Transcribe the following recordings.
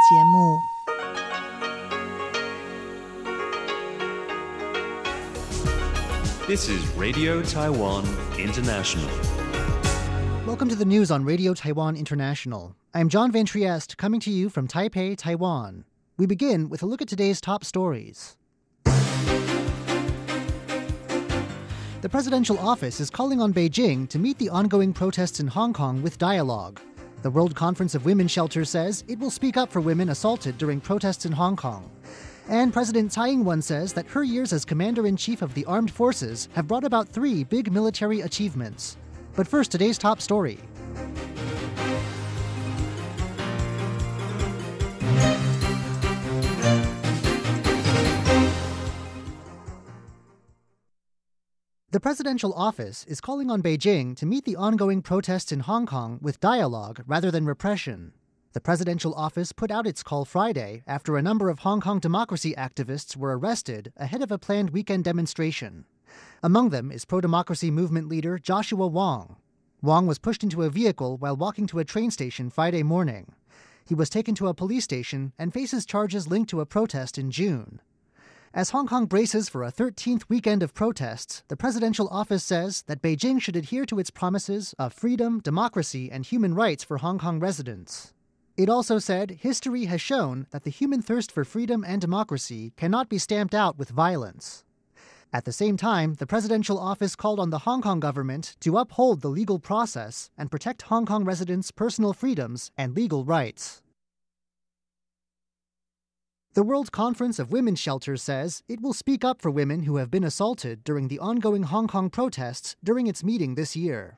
节目。This is Radio Taiwan International. Welcome to the news on Radio Taiwan International. I'm John Van Trieste coming to you from Taipei, Taiwan. We begin with a look at today's top stories. The presidential office is calling on Beijing to meet the ongoing protests in Hong Kong with dialogue. The World Conference of Women's Shelters says it will speak up for women assaulted during protests in Hong Kong. And President Tsai Ing wen says that her years as Commander in Chief of the Armed Forces have brought about three big military achievements. But first, today's top story. Presidential office is calling on Beijing to meet the ongoing protests in Hong Kong with dialogue rather than repression. The presidential office put out its call Friday after a number of Hong Kong democracy activists were arrested ahead of a planned weekend demonstration. Among them is pro democracy movement leader Joshua Wong. Wong was pushed into a vehicle while walking to a train station Friday morning. He was taken to a police station and faces charges linked to a protest in June. As Hong Kong braces for a 13th weekend of protests, the presidential office says that Beijing should adhere to its promises of freedom, democracy, and human rights for Hong Kong residents. It also said history has shown that the human thirst for freedom and democracy cannot be stamped out with violence. At the same time, the presidential office called on the Hong Kong government to uphold the legal process and protect Hong Kong residents' personal freedoms and legal rights. The World Conference of Women's Shelters says it will speak up for women who have been assaulted during the ongoing Hong Kong protests during its meeting this year.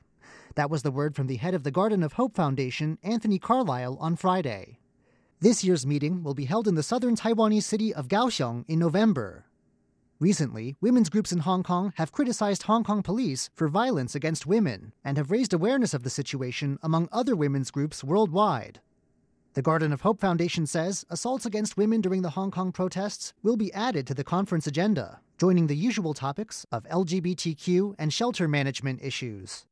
That was the word from the head of the Garden of Hope Foundation, Anthony Carlisle, on Friday. This year's meeting will be held in the southern Taiwanese city of Kaohsiung in November. Recently, women's groups in Hong Kong have criticized Hong Kong police for violence against women and have raised awareness of the situation among other women's groups worldwide. The Garden of Hope Foundation says assaults against women during the Hong Kong protests will be added to the conference agenda, joining the usual topics of LGBTQ and shelter management issues.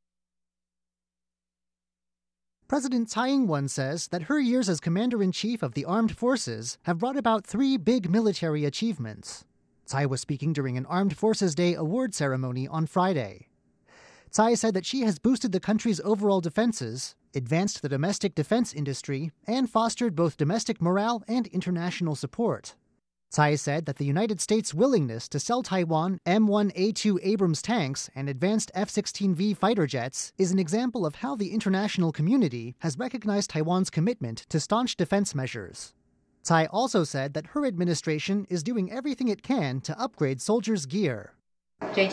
President Tsai Ing wen says that her years as Commander in Chief of the Armed Forces have brought about three big military achievements. Tsai was speaking during an Armed Forces Day award ceremony on Friday. Tsai said that she has boosted the country's overall defenses, advanced the domestic defense industry, and fostered both domestic morale and international support. Tsai said that the United States' willingness to sell Taiwan M1A2 Abrams tanks and advanced F 16V fighter jets is an example of how the international community has recognized Taiwan's commitment to staunch defense measures. Tsai also said that her administration is doing everything it can to upgrade soldiers' gear. 最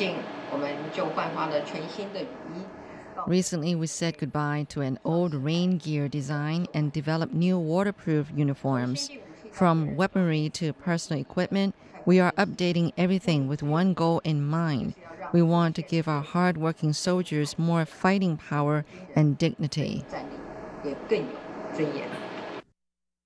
Recently, we said goodbye to an old rain gear design and developed new waterproof uniforms. From weaponry to personal equipment, we are updating everything with one goal in mind. We want to give our hardworking soldiers more fighting power and dignity.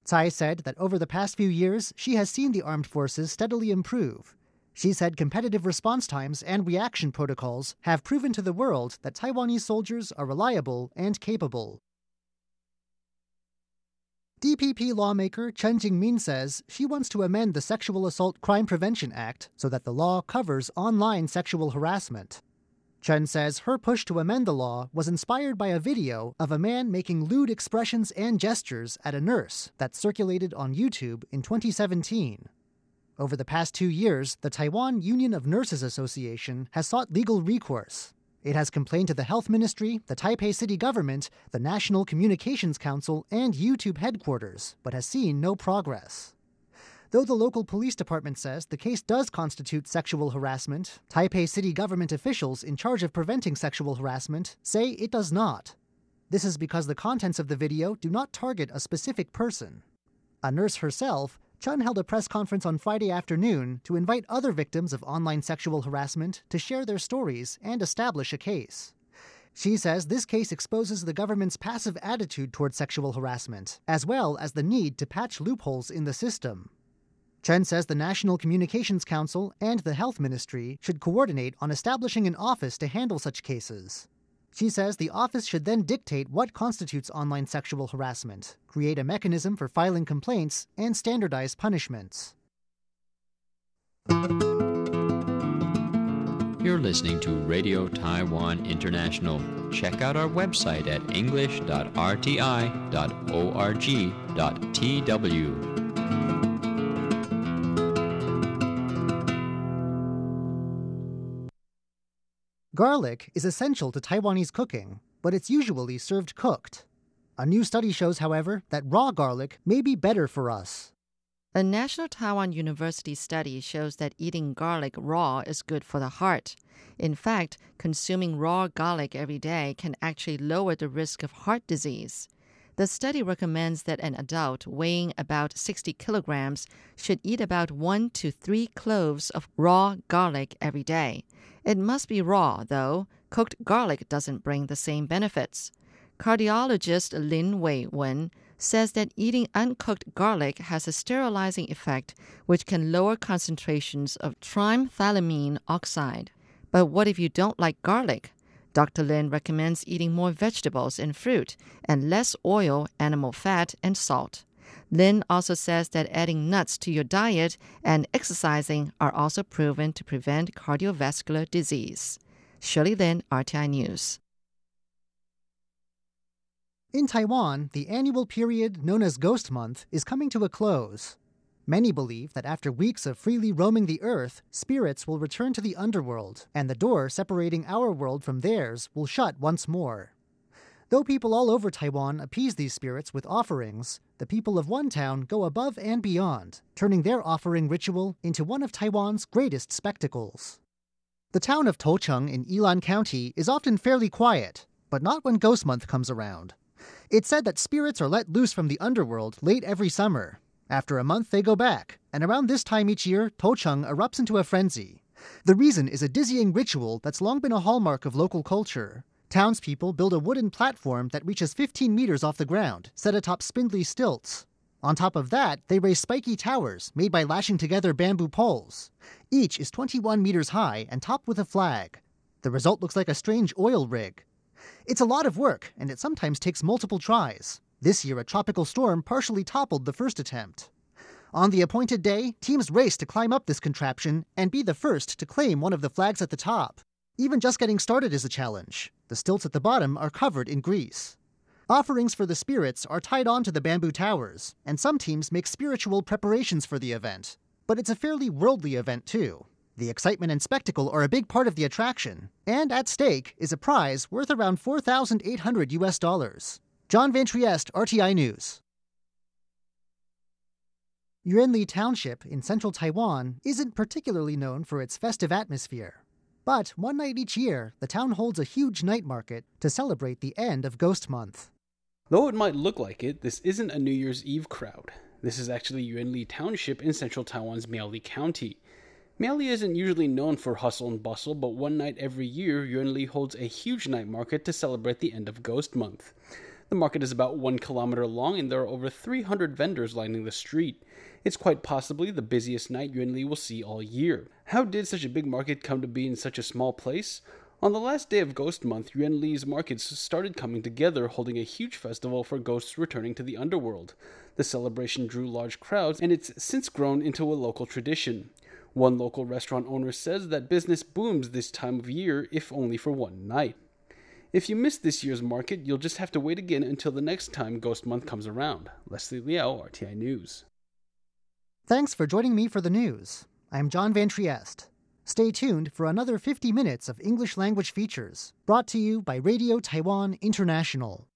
Tsai said that over the past few years, she has seen the armed forces steadily improve she said competitive response times and reaction protocols have proven to the world that Taiwanese soldiers are reliable and capable. DPP lawmaker Chen Jingmin says she wants to amend the Sexual Assault Crime Prevention Act so that the law covers online sexual harassment. Chen says her push to amend the law was inspired by a video of a man making lewd expressions and gestures at a nurse that circulated on YouTube in 2017. Over the past two years, the Taiwan Union of Nurses Association has sought legal recourse. It has complained to the Health Ministry, the Taipei City Government, the National Communications Council, and YouTube headquarters, but has seen no progress. Though the local police department says the case does constitute sexual harassment, Taipei city government officials in charge of preventing sexual harassment say it does not. This is because the contents of the video do not target a specific person. A nurse herself, Chen held a press conference on Friday afternoon to invite other victims of online sexual harassment to share their stories and establish a case. She says this case exposes the government's passive attitude toward sexual harassment, as well as the need to patch loopholes in the system. Chen says the National Communications Council and the Health Ministry should coordinate on establishing an office to handle such cases. She says the office should then dictate what constitutes online sexual harassment, create a mechanism for filing complaints, and standardize punishments. You're listening to Radio Taiwan International. Check out our website at english.rti.org.tw. Garlic is essential to Taiwanese cooking, but it's usually served cooked. A new study shows, however, that raw garlic may be better for us. A National Taiwan University study shows that eating garlic raw is good for the heart. In fact, consuming raw garlic every day can actually lower the risk of heart disease. The study recommends that an adult weighing about 60 kilograms should eat about one to three cloves of raw garlic every day. It must be raw, though. Cooked garlic doesn't bring the same benefits. Cardiologist Lin Wei Wen says that eating uncooked garlic has a sterilizing effect which can lower concentrations of trimethylamine oxide. But what if you don't like garlic? Dr. Lin recommends eating more vegetables and fruit and less oil, animal fat, and salt. Lin also says that adding nuts to your diet and exercising are also proven to prevent cardiovascular disease. Shirley Lin, RTI News. In Taiwan, the annual period known as Ghost Month is coming to a close. Many believe that after weeks of freely roaming the earth, spirits will return to the underworld, and the door separating our world from theirs will shut once more. Though people all over Taiwan appease these spirits with offerings, the people of one town go above and beyond, turning their offering ritual into one of Taiwan's greatest spectacles. The town of Toucheng in Yilan County is often fairly quiet, but not when Ghost Month comes around. It's said that spirits are let loose from the underworld late every summer. After a month, they go back, and around this time each year, Toucheng erupts into a frenzy. The reason is a dizzying ritual that's long been a hallmark of local culture. Townspeople build a wooden platform that reaches 15 meters off the ground, set atop spindly stilts. On top of that, they raise spiky towers made by lashing together bamboo poles. Each is 21 meters high and topped with a flag. The result looks like a strange oil rig. It's a lot of work, and it sometimes takes multiple tries. This year, a tropical storm partially toppled the first attempt. On the appointed day, teams race to climb up this contraption and be the first to claim one of the flags at the top. Even just getting started is a challenge. The stilts at the bottom are covered in grease. Offerings for the spirits are tied onto the bamboo towers, and some teams make spiritual preparations for the event. But it's a fairly worldly event, too. The excitement and spectacle are a big part of the attraction, and at stake is a prize worth around 4,800 US dollars. John Van Trieste, RTI News. Yuanli Township in central Taiwan isn't particularly known for its festive atmosphere. But one night each year, the town holds a huge night market to celebrate the end of Ghost Month. Though it might look like it, this isn't a New Year's Eve crowd. This is actually Yuanli Township in central Taiwan's Miaoli County. Miaoli isn't usually known for hustle and bustle, but one night every year, Yuanli holds a huge night market to celebrate the end of Ghost Month. The market is about one kilometer long, and there are over 300 vendors lining the street. It's quite possibly the busiest night Yuanli will see all year. How did such a big market come to be in such a small place? On the last day of Ghost Month, Yuanli's markets started coming together, holding a huge festival for ghosts returning to the underworld. The celebration drew large crowds, and it's since grown into a local tradition. One local restaurant owner says that business booms this time of year, if only for one night. If you missed this year's market, you'll just have to wait again until the next time Ghost Month comes around. Leslie Liao, RTI News. Thanks for joining me for the news. I'm John Van Trieste. Stay tuned for another 50 minutes of English language features brought to you by Radio Taiwan International.